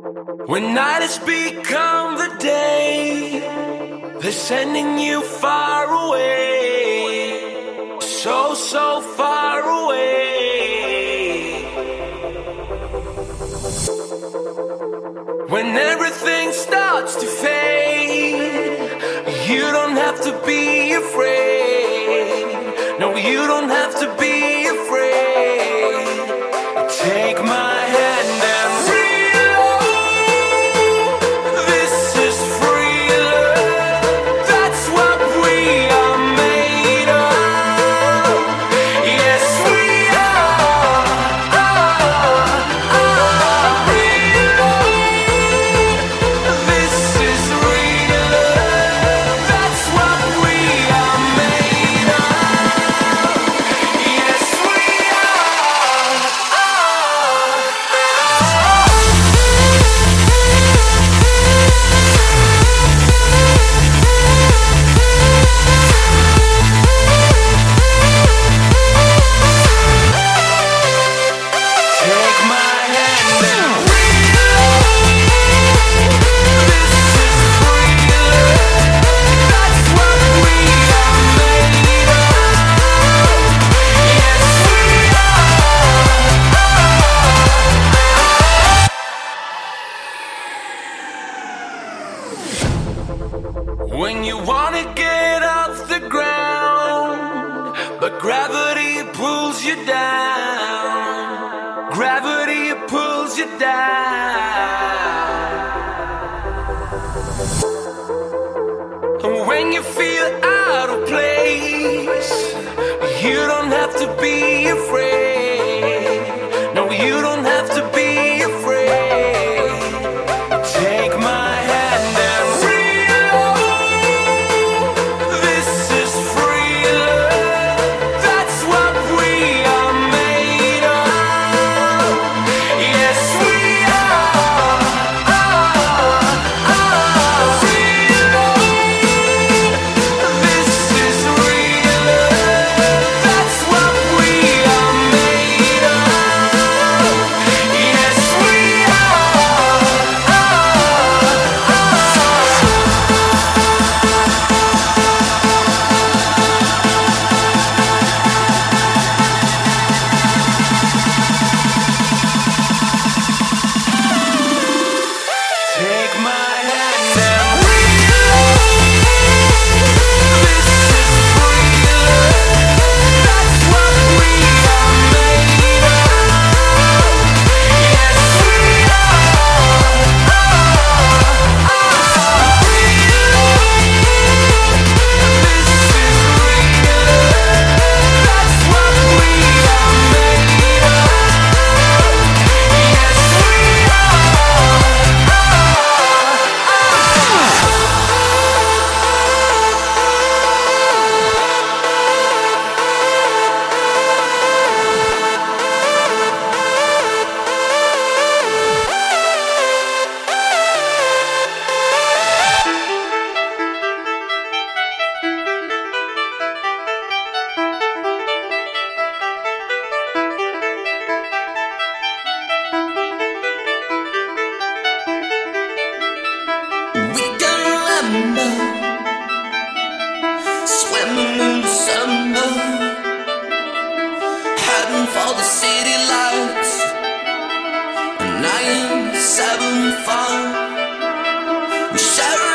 When night has become the day, they're sending you far away. So, so far away. When everything starts to fade, you don't have to be afraid. No, you don't have to be Sarah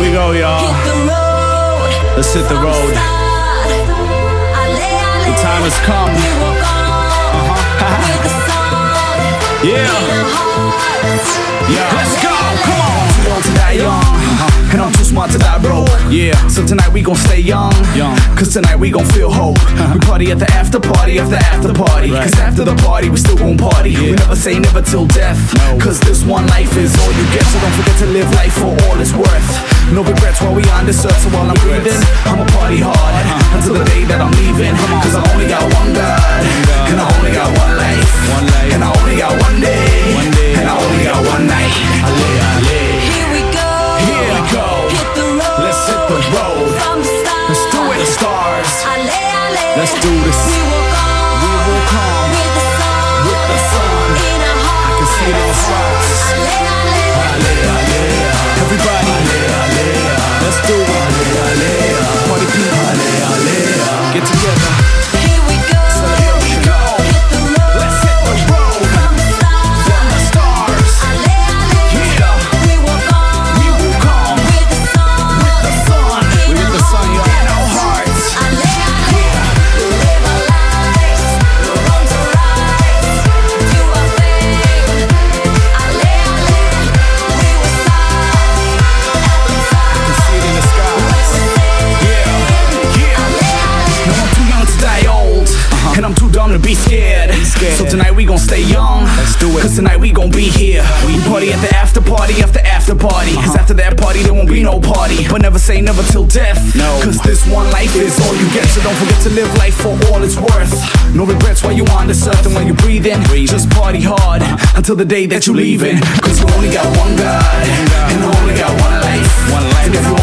we go, y'all. Let's hit the road. The time has come. Uh-huh. yeah. Yeah. Let's go. Come on. And I'm too smart to die broke. Yeah. So tonight we gon' stay young. Young. Cause tonight we gon' feel hope. Uh-huh. We party at the after party after after party. Right. Cause after the party, we still gon' party. Yeah. We never say never till death. No. Cause this one life is all you get. So don't forget to live life for all it's worth. No regrets while we on this earth. So while I'm breathing, I'ma party hard uh-huh. until the day that I'm leaving. Cause I only got one God, and I only got one life, one life. and I only got one day, one day. and I only got one night. I live, I live yeah. we go. Hit the road. Let's hit the road. From the stars. Let's do it. The stars. Ale, ale. Let's do this. We till the day that you're leaving. Cause you only got one God, and we only got one life. One life.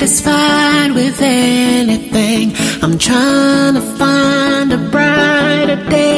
satisfied with anything. I'm trying to find a brighter day.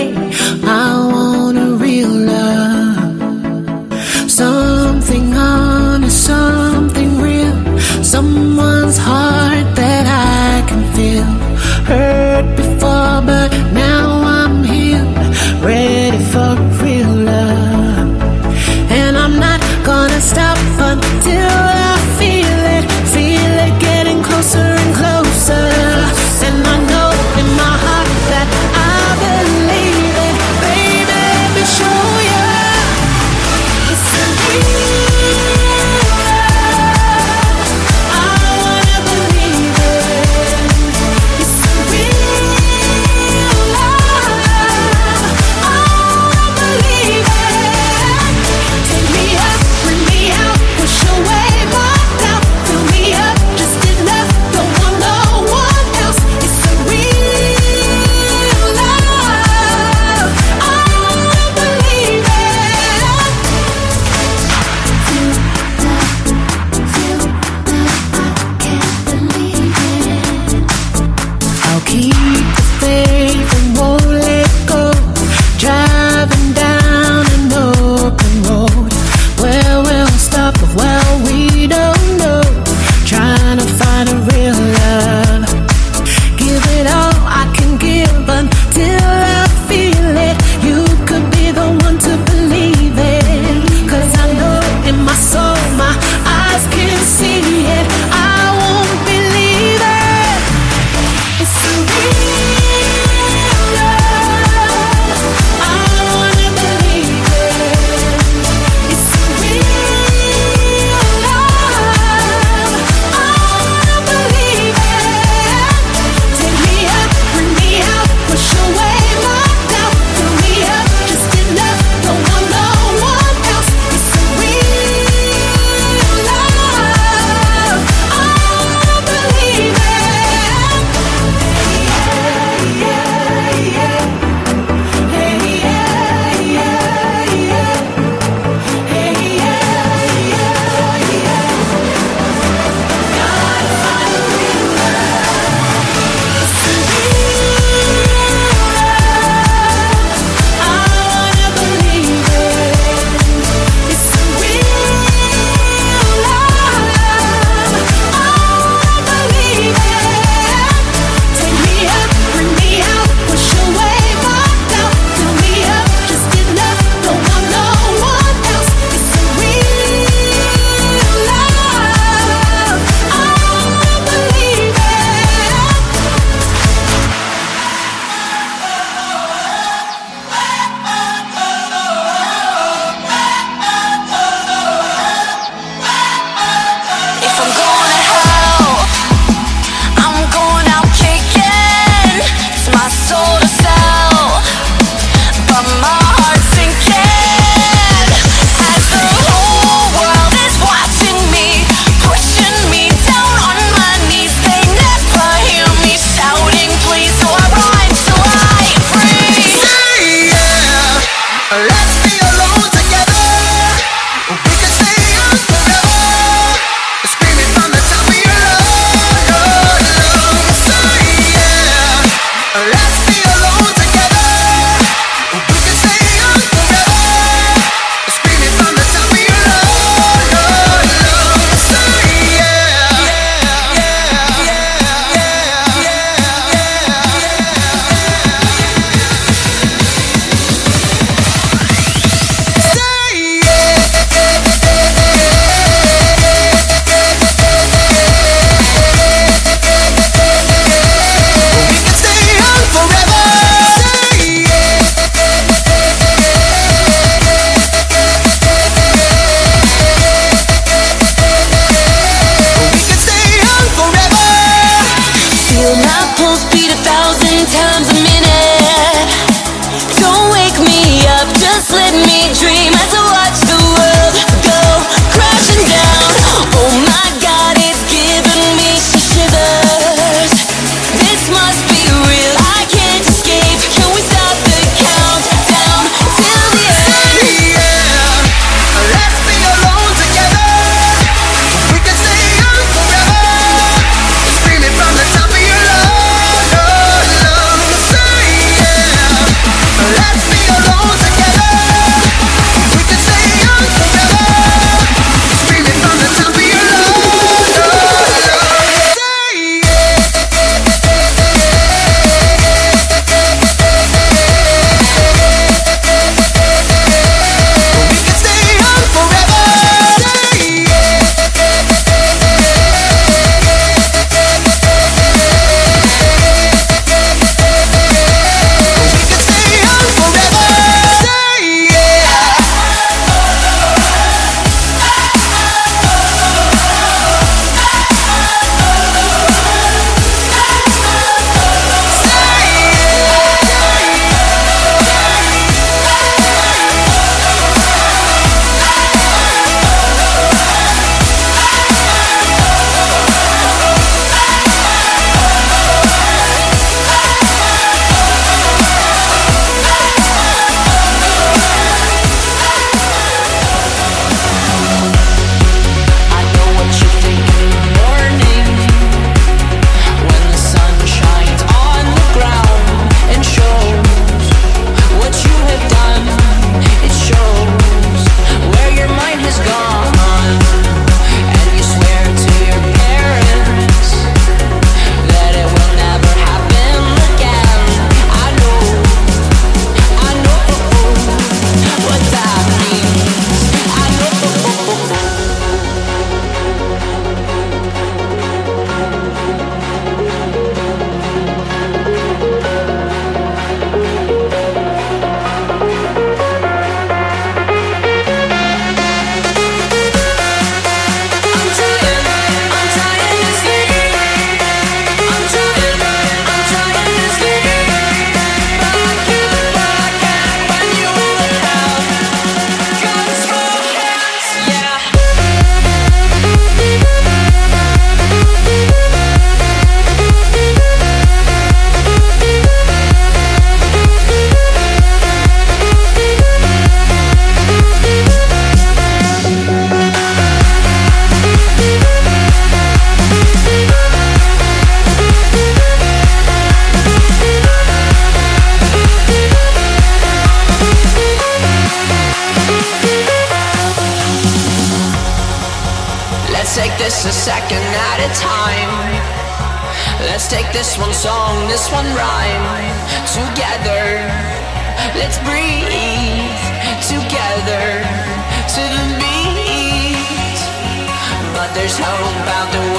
There's hope out the